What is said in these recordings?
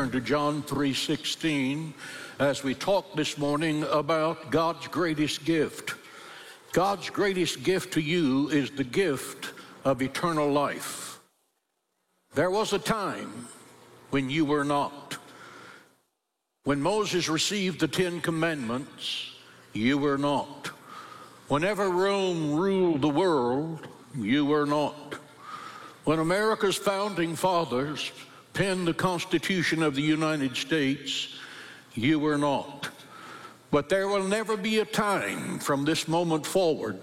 turn to John 3:16 as we talk this morning about God's greatest gift. God's greatest gift to you is the gift of eternal life. There was a time when you were not. When Moses received the Ten Commandments, you were not. Whenever Rome ruled the world, you were not. When America's founding fathers penned the Constitution of the United States, you were not. But there will never be a time from this moment forward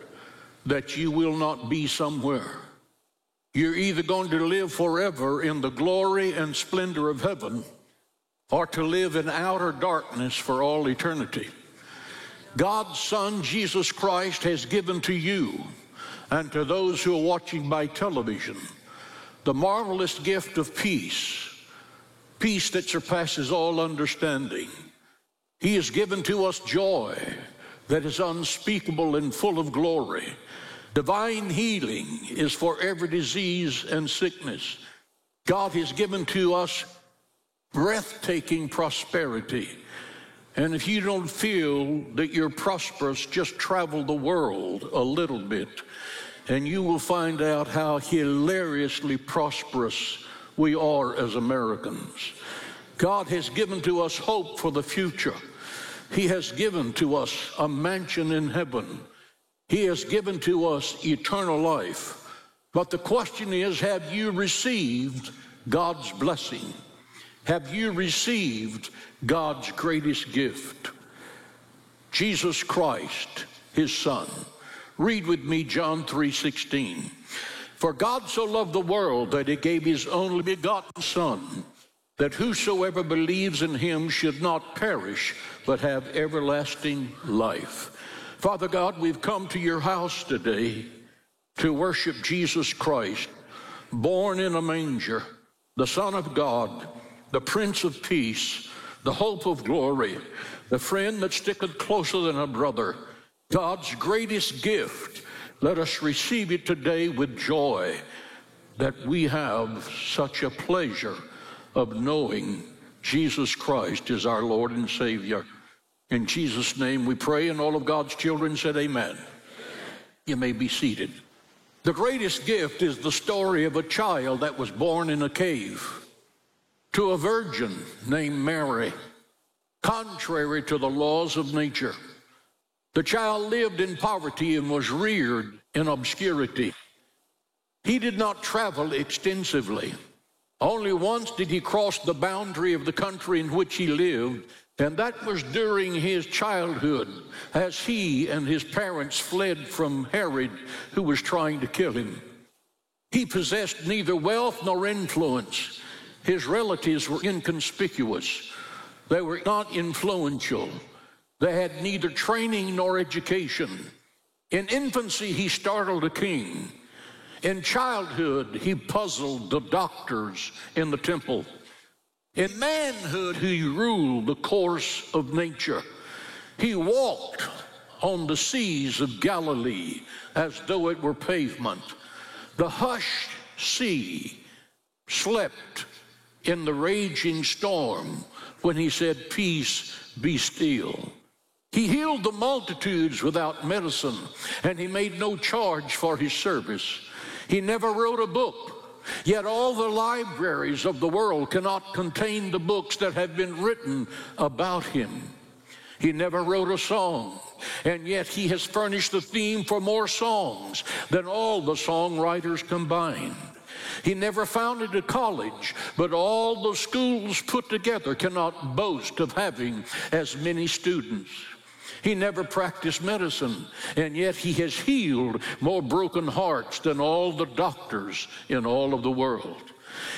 that you will not be somewhere. You're either going to live forever in the glory and splendor of heaven or to live in outer darkness for all eternity. God's Son, Jesus Christ, has given to you and to those who are watching by television the marvelous gift of peace, peace that surpasses all understanding. He has given to us joy that is unspeakable and full of glory. Divine healing is for every disease and sickness. God has given to us breathtaking prosperity. And if you don't feel that you're prosperous, just travel the world a little bit, and you will find out how hilariously prosperous we are as Americans. God has given to us hope for the future. He has given to us a mansion in heaven. He has given to us eternal life. But the question is have you received God's blessing? Have you received God's greatest gift? Jesus Christ, his son. Read with me John 3:16. For God so loved the world that he gave his only begotten son that whosoever believes in him should not perish, but have everlasting life. Father God, we've come to your house today to worship Jesus Christ, born in a manger, the Son of God, the Prince of Peace, the hope of glory, the friend that sticketh closer than a brother, God's greatest gift. Let us receive it today with joy that we have such a pleasure of knowing Jesus Christ is our Lord and Savior. In Jesus' name we pray, and all of God's children said, Amen. You may be seated. The greatest gift is the story of a child that was born in a cave to a virgin named Mary, contrary to the laws of nature. The child lived in poverty and was reared in obscurity. He did not travel extensively. Only once did he cross the boundary of the country in which he lived, and that was during his childhood as he and his parents fled from Herod, who was trying to kill him. He possessed neither wealth nor influence. His relatives were inconspicuous, they were not influential. They had neither training nor education. In infancy, he startled a king. In childhood, he puzzled the doctors in the temple. In manhood, he ruled the course of nature. He walked on the seas of Galilee as though it were pavement. The hushed sea slept in the raging storm when he said, Peace, be still. He healed the multitudes without medicine, and he made no charge for his service. He never wrote a book. Yet all the libraries of the world cannot contain the books that have been written about him. He never wrote a song, and yet he has furnished the theme for more songs than all the songwriters combined. He never founded a college, but all the schools put together cannot boast of having as many students. He never practiced medicine, and yet he has healed more broken hearts than all the doctors in all of the world.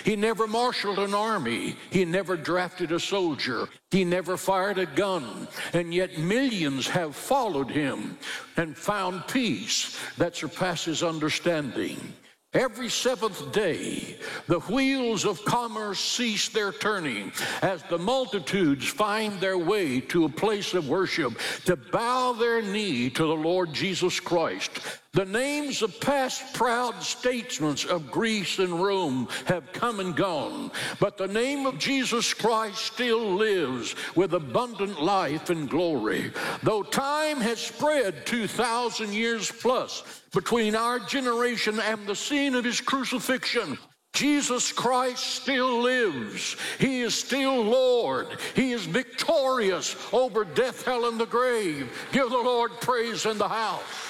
He never marshaled an army. He never drafted a soldier. He never fired a gun. And yet millions have followed him and found peace that surpasses understanding. Every seventh day, the wheels of commerce cease their turning as the multitudes find their way to a place of worship to bow their knee to the Lord Jesus Christ. The names of past proud statesmen of Greece and Rome have come and gone, but the name of Jesus Christ still lives with abundant life and glory. Though time has spread 2,000 years plus between our generation and the scene of his crucifixion, Jesus Christ still lives. He is still Lord. He is victorious over death, hell, and the grave. Give the Lord praise in the house.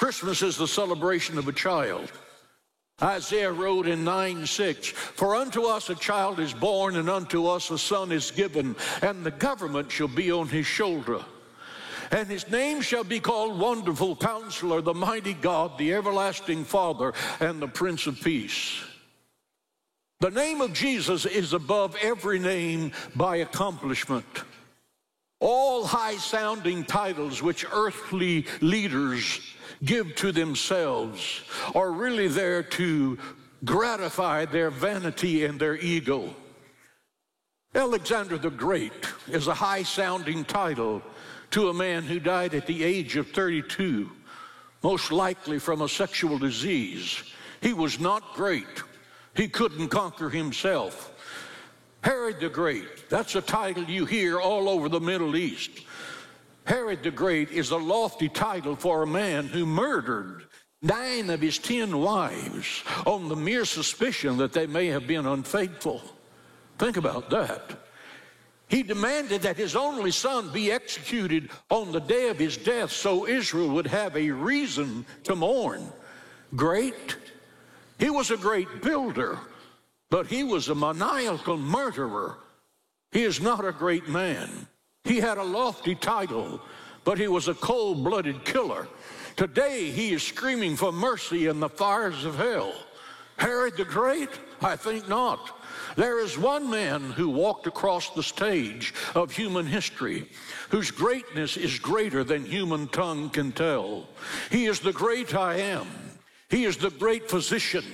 Christmas is the celebration of a child. Isaiah wrote in 9 6, For unto us a child is born, and unto us a son is given, and the government shall be on his shoulder. And his name shall be called Wonderful Counselor, the Mighty God, the Everlasting Father, and the Prince of Peace. The name of Jesus is above every name by accomplishment. All high sounding titles which earthly leaders give to themselves are really there to gratify their vanity and their ego. Alexander the Great is a high sounding title to a man who died at the age of 32, most likely from a sexual disease. He was not great, he couldn't conquer himself. Herod the Great, that's a title you hear all over the Middle East. Herod the Great is a lofty title for a man who murdered nine of his ten wives on the mere suspicion that they may have been unfaithful. Think about that. He demanded that his only son be executed on the day of his death so Israel would have a reason to mourn. Great. He was a great builder, but he was a maniacal murderer. He is not a great man. He had a lofty title, but he was a cold blooded killer. Today he is screaming for mercy in the fires of hell. Herod the Great? I think not. There is one man who walked across the stage of human history whose greatness is greater than human tongue can tell. He is the great I am. He is the great physician.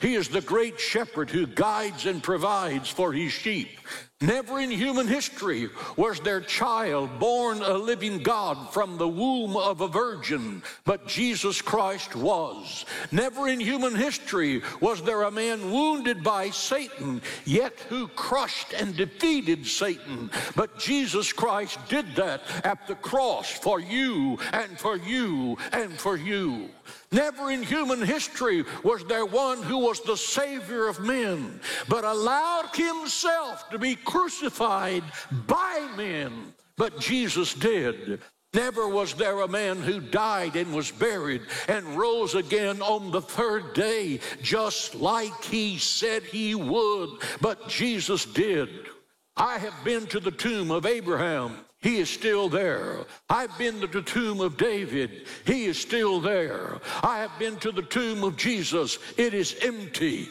He is the great shepherd who guides and provides for his sheep. Never in human history was there child born a living God from the womb of a virgin, but Jesus Christ was. Never in human history was there a man wounded by Satan, yet who crushed and defeated Satan. But Jesus Christ did that at the cross for you and for you and for you. Never in human history was there one who was the Savior of men, but allowed himself to be crucified by men. But Jesus did. Never was there a man who died and was buried and rose again on the third day, just like he said he would. But Jesus did. I have been to the tomb of Abraham he is still there. I've been to the tomb of David. He is still there. I have been to the tomb of Jesus. It is empty.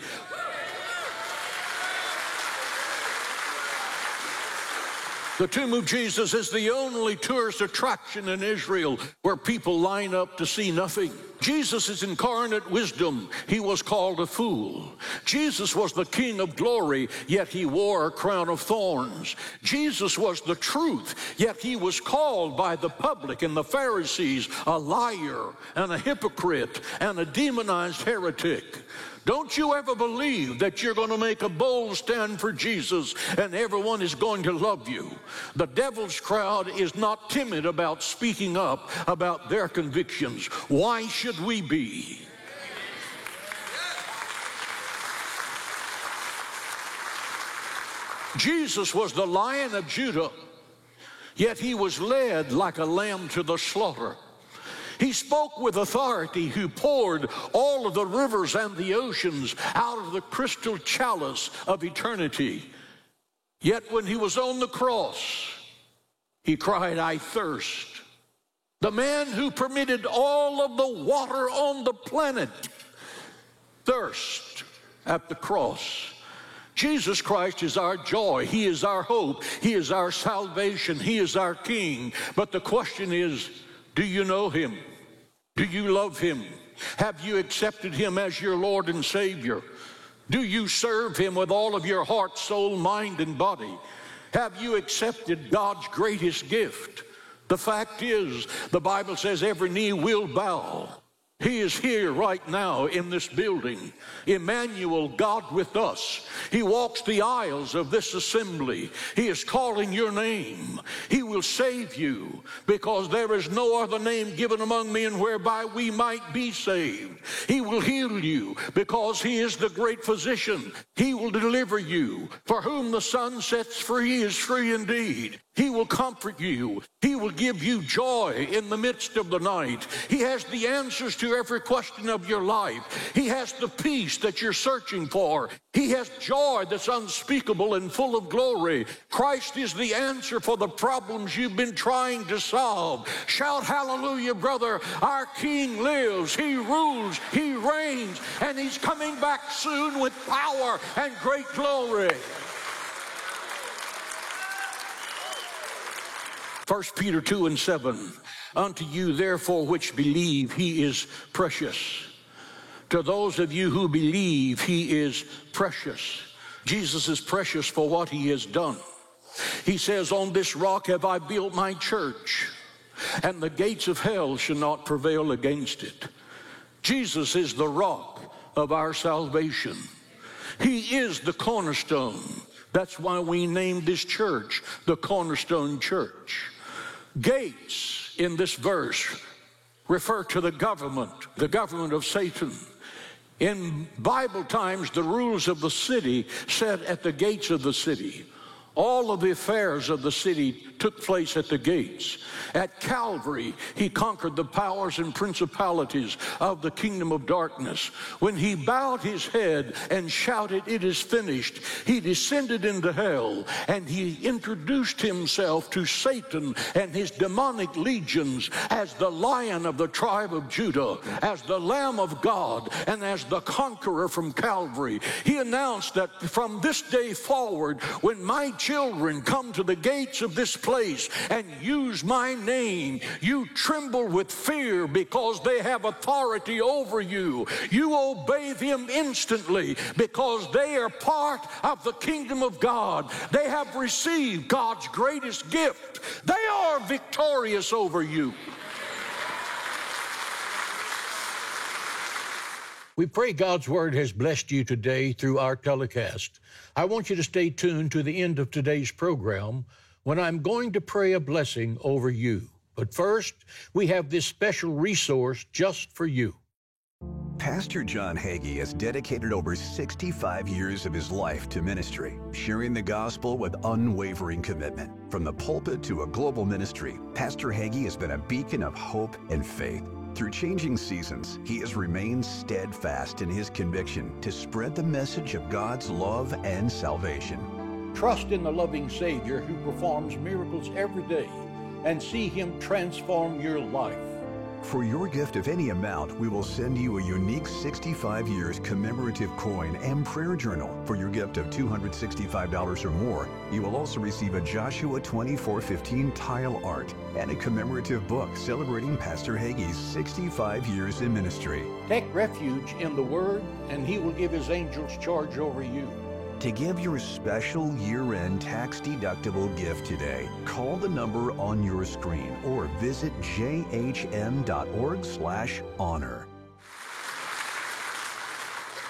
The tomb of Jesus is the only tourist attraction in Israel where people line up to see nothing. Jesus is incarnate wisdom. He was called a fool. Jesus was the King of glory, yet he wore a crown of thorns. Jesus was the truth, yet he was called by the public and the Pharisees a liar and a hypocrite and a demonized heretic. Don't you ever believe that you're going to make a bold stand for Jesus and everyone is going to love you. The devil's crowd is not timid about speaking up about their convictions. Why should we be? Jesus was the lion of Judah, yet he was led like a lamb to the slaughter. He spoke with authority, who poured all of the rivers and the oceans out of the crystal chalice of eternity. Yet when he was on the cross, he cried, I thirst. The man who permitted all of the water on the planet thirst at the cross. Jesus Christ is our joy. He is our hope. He is our salvation. He is our King. But the question is, do you know him? Do you love him? Have you accepted him as your Lord and Savior? Do you serve him with all of your heart, soul, mind, and body? Have you accepted God's greatest gift, The fact is, the Bible says every knee will bow he is here right now in this building. Emmanuel, God with us. He walks the aisles of this assembly. He is calling your name. He will save you because there is no other name given among men whereby we might be saved. He will heal you because He is the great physician. He will deliver you. For whom the Son sets free is free indeed. He will comfort you. He will give you joy in the midst of the night. He has the answers to every question of your life. He has the peace that you're searching for. He has joy that's unspeakable and full of glory. Christ is the answer for the problems you've been trying to solve. Shout hallelujah, brother. Our King lives. He rules. He reigns. And he's coming back soon with power and great glory. 1 Peter 2 and 7. Unto you, therefore, which believe, he is precious. To those of you who believe, he is precious. Jesus is precious for what he has done. He says, On this rock have I built my church, and the gates of hell shall not prevail against it. Jesus is the rock of our salvation. He is the cornerstone. That's why we named this church the Cornerstone Church. Gates in this verse refer to the government, the government of Satan. In Bible times, the rules of the city sat at the gates of the city. All of the affairs of the city took place at the gates. At Calvary, he conquered the powers and principalities of the kingdom of darkness. When he bowed his head and shouted, It is finished, he descended into hell and he introduced himself to Satan and his demonic legions as the lion of the tribe of Judah, as the Lamb of God, and as the conqueror from Calvary. He announced that from this day forward, when my children come to the gates of this place and use my name, you tremble with fear because they have authority over you. You obey them instantly because they are part of the kingdom of God. They have received God's greatest gift. They are victorious over you. We pray God's word has blessed you today through our telecast. I want you to stay tuned to the end of today's program when I'm going to pray a blessing over you. But first, we have this special resource just for you. Pastor John Hagee has dedicated over 65 years of his life to ministry, sharing the gospel with unwavering commitment. From the pulpit to a global ministry, Pastor Hagee has been a beacon of hope and faith. Through changing seasons, he has remained steadfast in his conviction to spread the message of God's love and salvation. Trust in the loving Savior who performs miracles every day and see him transform your life. For your gift of any amount, we will send you a unique 65 years commemorative coin and prayer journal. For your gift of $265 or more, you will also receive a Joshua 2415 tile art and a commemorative book celebrating Pastor Hagee's 65 years in ministry. Take refuge in the Word, and He will give His angels charge over you. To give your special year-end tax-deductible gift today, call the number on your screen or visit jhm.org/honor.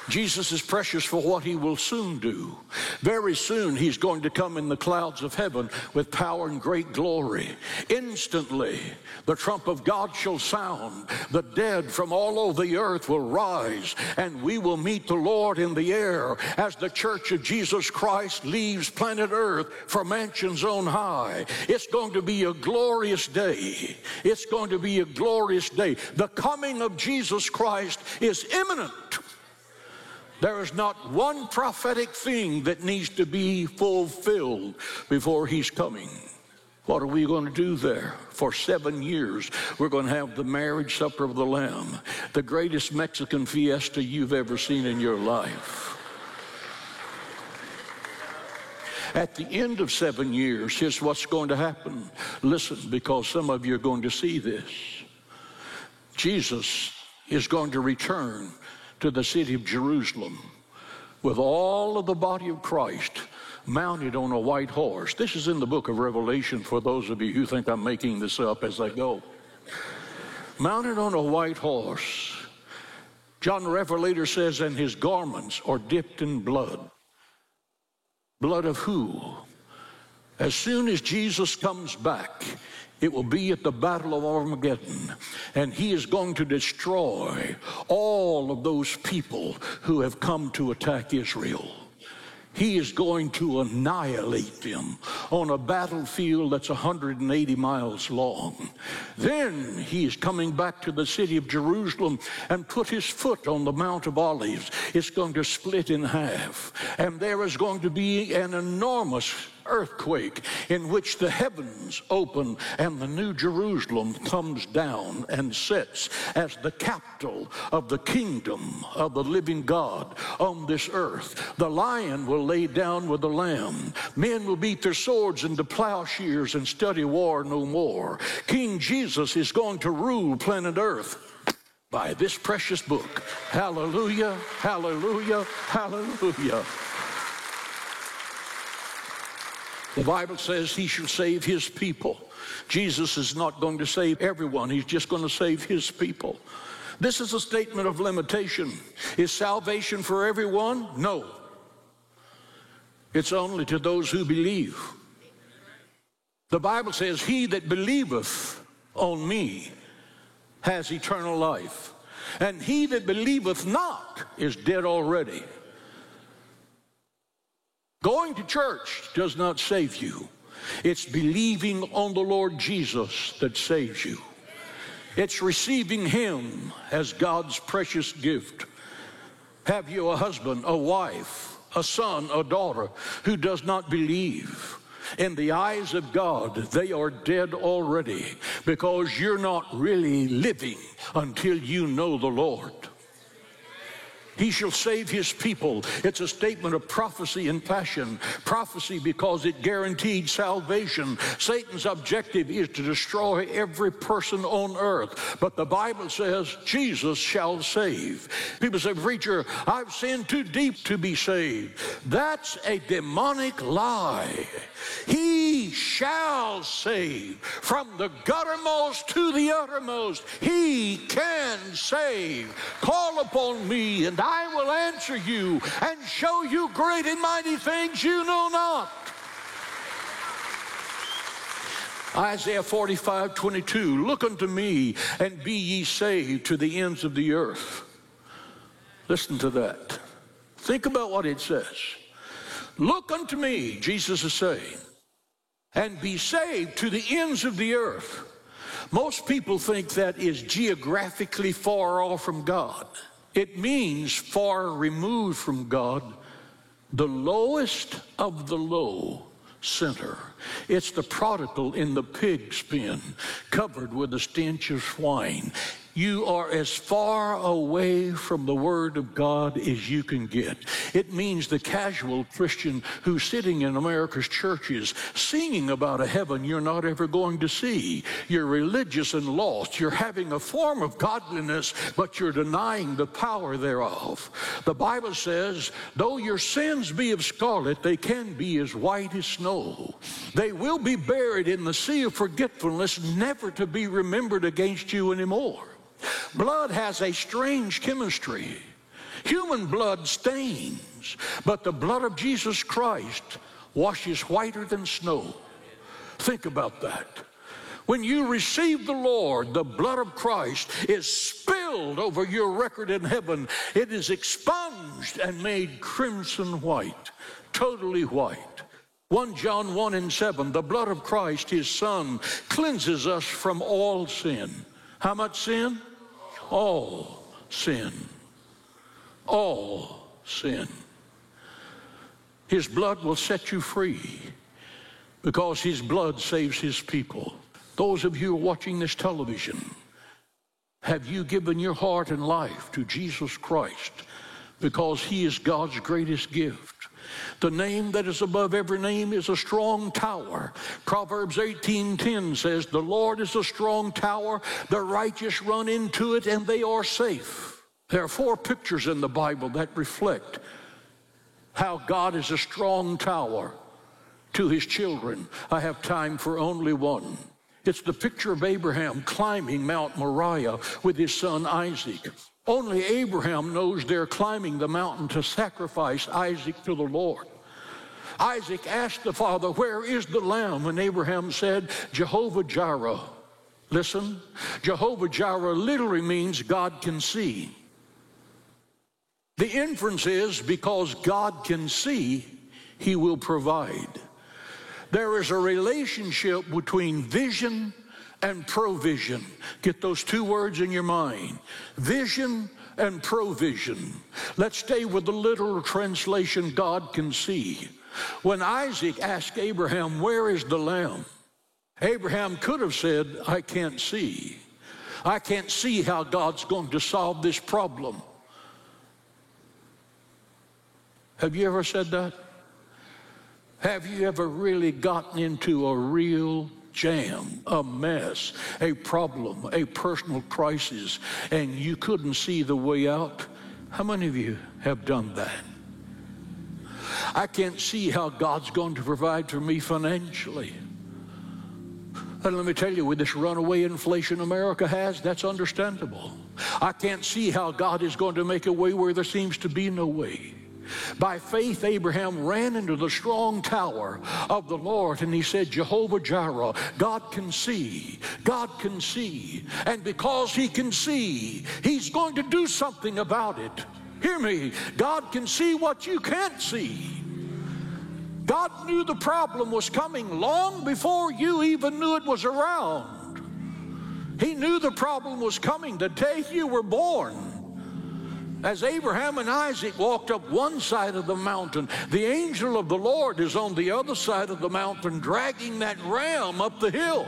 Jesus is precious for what he will soon do. Very soon he's going to come in the clouds of heaven with power and great glory. Instantly, the trump of God shall sound. The dead from all over the earth will rise, and we will meet the Lord in the air as the church of Jesus Christ leaves planet earth for mansions on high. It's going to be a glorious day. It's going to be a glorious day. The coming of Jesus Christ is imminent. There is not one prophetic thing that needs to be fulfilled before he's coming. What are we going to do there? For seven years, we're going to have the marriage supper of the Lamb, the greatest Mexican fiesta you've ever seen in your life. At the end of seven years, here's what's going to happen. Listen, because some of you are going to see this. Jesus is going to return to the city of Jerusalem with all of the body of Christ mounted on a white horse. This is in the book of Revelation for those of you who think I'm making this up as I go. Mounted on a white horse. John the Revelator says, and his garments are dipped in blood. Blood of who? As soon as Jesus comes back, it will be at the Battle of Armageddon, and he is going to destroy all of those people who have come to attack Israel. He is going to annihilate them on a battlefield that's 180 miles long. Then he is coming back to the city of Jerusalem and put his foot on the Mount of Olives. It's going to split in half. And there is going to be an enormous earthquake in which the heavens open and the New Jerusalem comes down and sits as the capital of the kingdom of the living God on this earth. The lion will lay down with the lamb. Men will beat their swords into plowshares and study war no more. King Jesus is going to rule planet earth by this precious book. Hallelujah, hallelujah, hallelujah. The Bible says he shall save his people. Jesus is not going to save everyone, he's just going to save his people. This is a statement of limitation. Is salvation for everyone? No. It's only to those who believe. The Bible says, He that believeth on me has eternal life, and he that believeth not is dead already. Going to church does not save you. It's believing on the Lord Jesus that saves you. It's receiving Him as God's precious gift. Have you a husband, a wife, a son, a daughter who does not believe? In the eyes of God, they are dead already because you're not really living until you know the Lord. He shall save his people. It's a statement of prophecy and passion. Prophecy because it guaranteed salvation. Satan's objective is to destroy every person on earth. But the Bible says Jesus shall save. People say, Preacher, I've sinned too deep to be saved. That's a demonic lie. He shall save from the guttermost to the uttermost. He can save. Call upon me and I will answer you and show you great and mighty things you know not. Isaiah 45, 22, look unto me and be ye saved to the ends of the earth. Listen to that. Think about what it says. Look unto me, Jesus is saying, and be saved to the ends of the earth. Most people think that is geographically far off from God. It means far removed from God, the lowest of the low center. It's the prodigal in the pig's pen, covered with the stench of swine you are as far away from the Word of God as you can get. It means the casual Christian who's sitting in America's churches singing about a heaven you're not ever going to see. You're religious and lost. You're having a form of godliness, but you're denying the power thereof. The Bible says, though your sins be of scarlet, they can be as white as snow. They will be buried in the sea of forgetfulness, never to be remembered against you anymore. Blood has a strange chemistry. Human blood stains, but the blood of Jesus Christ washes whiter than snow. Think about that. When you receive the Lord, the blood of Christ is spilled over your record in heaven. It is expunged and made crimson white, totally white. 1 John 1 and 7, the blood of Christ, his son, cleanses us from all sin. How much sin? All sin. All sin. His blood will set you free because his blood saves his people. Those of you watching this television, have you given your heart and life to Jesus Christ because he is God's greatest gift? The name that is above every name is a strong tower. Proverbs 18:10 says, "The Lord is a strong tower; the righteous run into it and they are safe." There are four pictures in the Bible that reflect how God is a strong tower to his children. I have time for only one. It's the picture of Abraham climbing Mount Moriah with his son Isaac. Only Abraham knows they're climbing the mountain to sacrifice Isaac to the Lord. Isaac asked the father, Where is the lamb? And Abraham said, Jehovah Jireh. Listen, Jehovah Jireh literally means God can see. The inference is because God can see, he will provide. There is a relationship between vision and provision. Get those two words in your mind vision and provision. Let's stay with the literal translation God can see. When Isaac asked Abraham, Where is the lamb? Abraham could have said, I can't see. I can't see how God's going to solve this problem. Have you ever said that? Have you ever really gotten into a real jam, a mess, a problem, a personal crisis, and you couldn't see the way out? How many of you have done that? I can't see how God's going to provide for me financially. And let me tell you, with this runaway inflation America has, that's understandable. I can't see how God is going to make a way where there seems to be no way. By faith, Abraham ran into the strong tower of the Lord and he said, Jehovah Jireh, God can see, God can see. And because he can see, he's going to do something about it. Hear me, God can see what you can't see. God knew the problem was coming long before you even knew it was around. He knew the problem was coming the day you were born. As Abraham and Isaac walked up one side of the mountain, the angel of the Lord is on the other side of the mountain dragging that ram up the hill.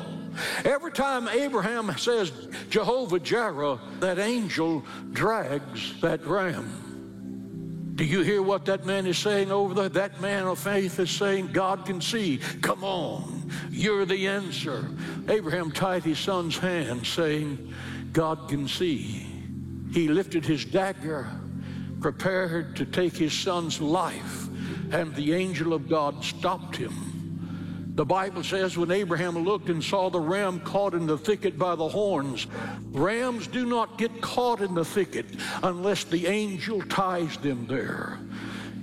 Every time Abraham says Jehovah Jireh, that angel drags that ram. Do you hear what that man is saying over there? That man of faith is saying, God can see. Come on, you're the answer. Abraham tied his son's hand, saying, God can see. He lifted his dagger, prepared to take his son's life, and the angel of God stopped him. The Bible says when Abraham looked and saw the ram caught in the thicket by the horns, rams do not get caught in the thicket unless the angel ties them there.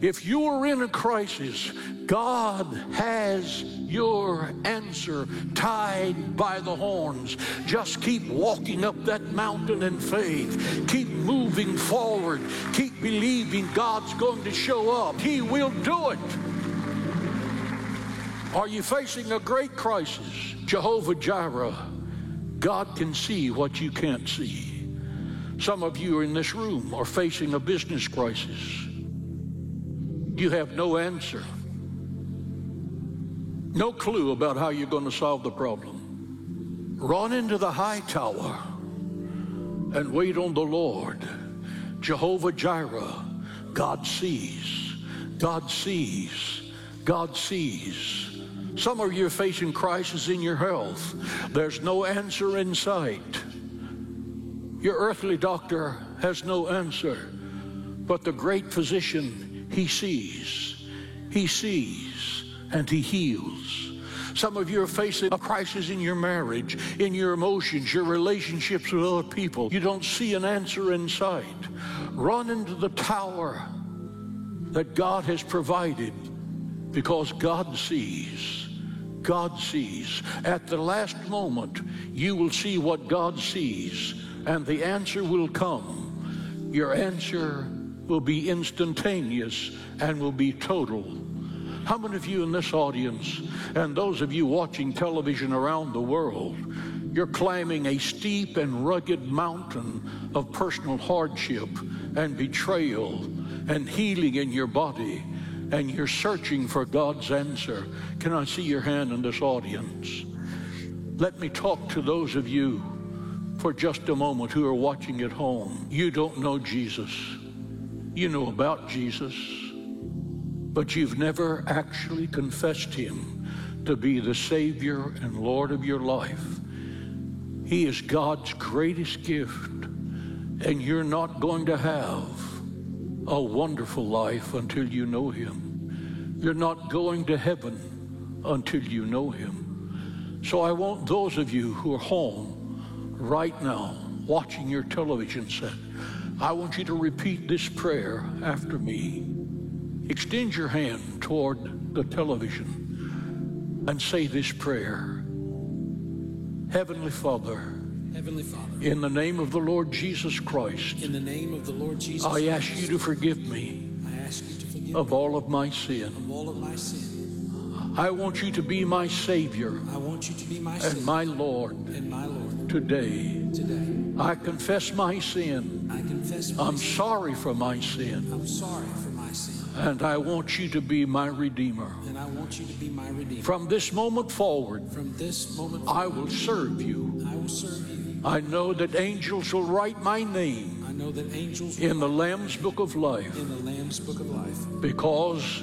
If you are in a crisis, God has your answer tied by the horns. Just keep walking up that mountain in faith. Keep moving forward. Keep believing God's going to show up. He will do it. Are you facing a great crisis? Jehovah Jireh, God can see what you can't see. Some of you in this room are facing a business crisis. You have no answer, no clue about how you're going to solve the problem. Run into the high tower and wait on the Lord. Jehovah Jireh, God sees, God sees, God sees. Some of you are facing crisis in your health. There's no answer in sight. Your earthly doctor has no answer, but the great physician he sees. He sees and He heals. Some of you are facing a crisis in your marriage, in your emotions, your relationships with other people. You don't see an answer in sight. Run into the tower that God has provided because God sees. God sees. At the last moment, you will see what God sees, and the answer will come. Your answer will be instantaneous and will be total. How many of you in this audience and those of you watching television around the world, you're climbing a steep and rugged mountain of personal hardship and betrayal and healing in your body, and you're searching for God's answer? Can I see your hand in this audience? Let me talk to those of you for just a moment who are watching at home. You don't know Jesus. You know about Jesus, but you've never actually confessed him to be the Savior and Lord of your life. He is God's greatest gift, and you're not going to have a wonderful life until you know Him. You're not going to heaven until you know Him. So I want those of you who are home right now watching your television set, I want you to repeat this prayer after me. Extend your hand toward the television and say this prayer Heavenly Father, Heavenly Father, in the name of the Lord Jesus Christ, in the name of the Lord Jesus I ask Christ, you to forgive me I ask you to forgive of me all of my sin. of all of my sin. I want you to be my Savior I want you to be my and Savior my Lord and my Lord today. today. I confess my sin. I confess my I'm sin. sorry for my sin. I'm sorry for my sin, And I want you to be my Redeemer. and I want you to be my Redeemer. From this moment forward, From this moment forward, I will serve you. I will serve you. I know that angels will write my name I know that angels in the Lamb's Book of Life in the Lamb's Book of Life because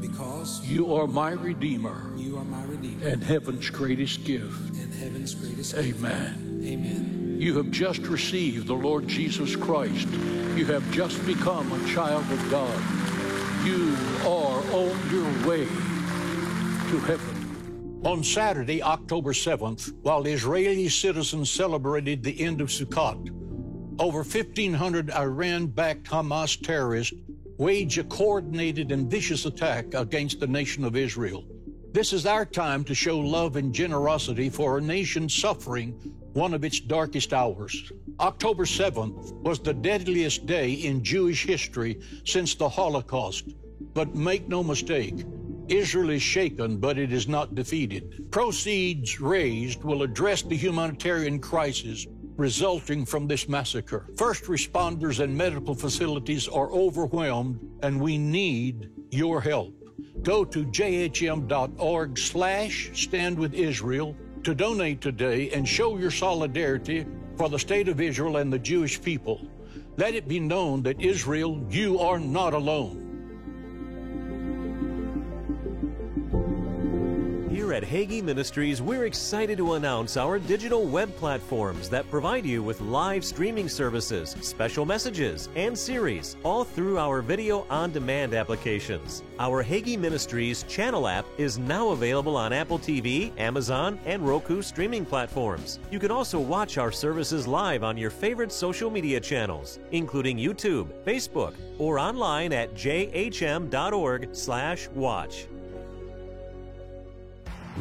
because you are my Redeemer you are my Redeemer and heaven's greatest gift. and heaven's greatest gift. Amen. You have just received the Lord Jesus Christ. You have just become a child of God. You are on your way to heaven. On Saturday, October 7th, while Israeli citizens celebrated the end of Sukkot, over 1,500 Iran backed Hamas terrorists waged a coordinated and vicious attack against the nation of Israel. This is our time to show love and generosity for a nation suffering one of its darkest hours. October 7th was the deadliest day in Jewish history since the Holocaust. But make no mistake, Israel is shaken, but it is not defeated. Proceeds raised will address the humanitarian crisis resulting from this massacre. First responders and medical facilities are overwhelmed, and we need your help. Go to jhm.org slash stand with Israel to donate today and show your solidarity for the state of Israel and the Jewish people. Let it be known that Israel, you are not alone. At Hagee Ministries, we're excited to announce our digital web platforms that provide you with live streaming services, special messages, and series, all through our video on demand applications. Our Hagee Ministries channel app is now available on Apple TV, Amazon, and Roku streaming platforms. You can also watch our services live on your favorite social media channels, including YouTube, Facebook, or online at jhm.org/watch.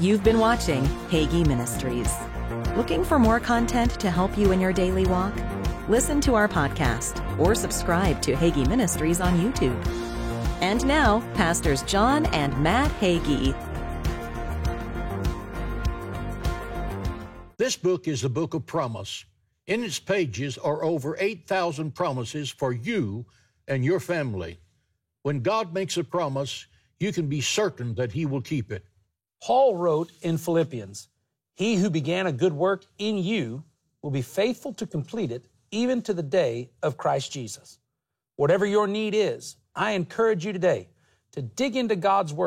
You've been watching Hagee Ministries. Looking for more content to help you in your daily walk? Listen to our podcast or subscribe to Hagee Ministries on YouTube. And now, Pastors John and Matt Hagee. This book is the book of promise. In its pages are over 8,000 promises for you and your family. When God makes a promise, you can be certain that He will keep it. Paul wrote in Philippians, He who began a good work in you will be faithful to complete it even to the day of Christ Jesus. Whatever your need is, I encourage you today to dig into God's Word.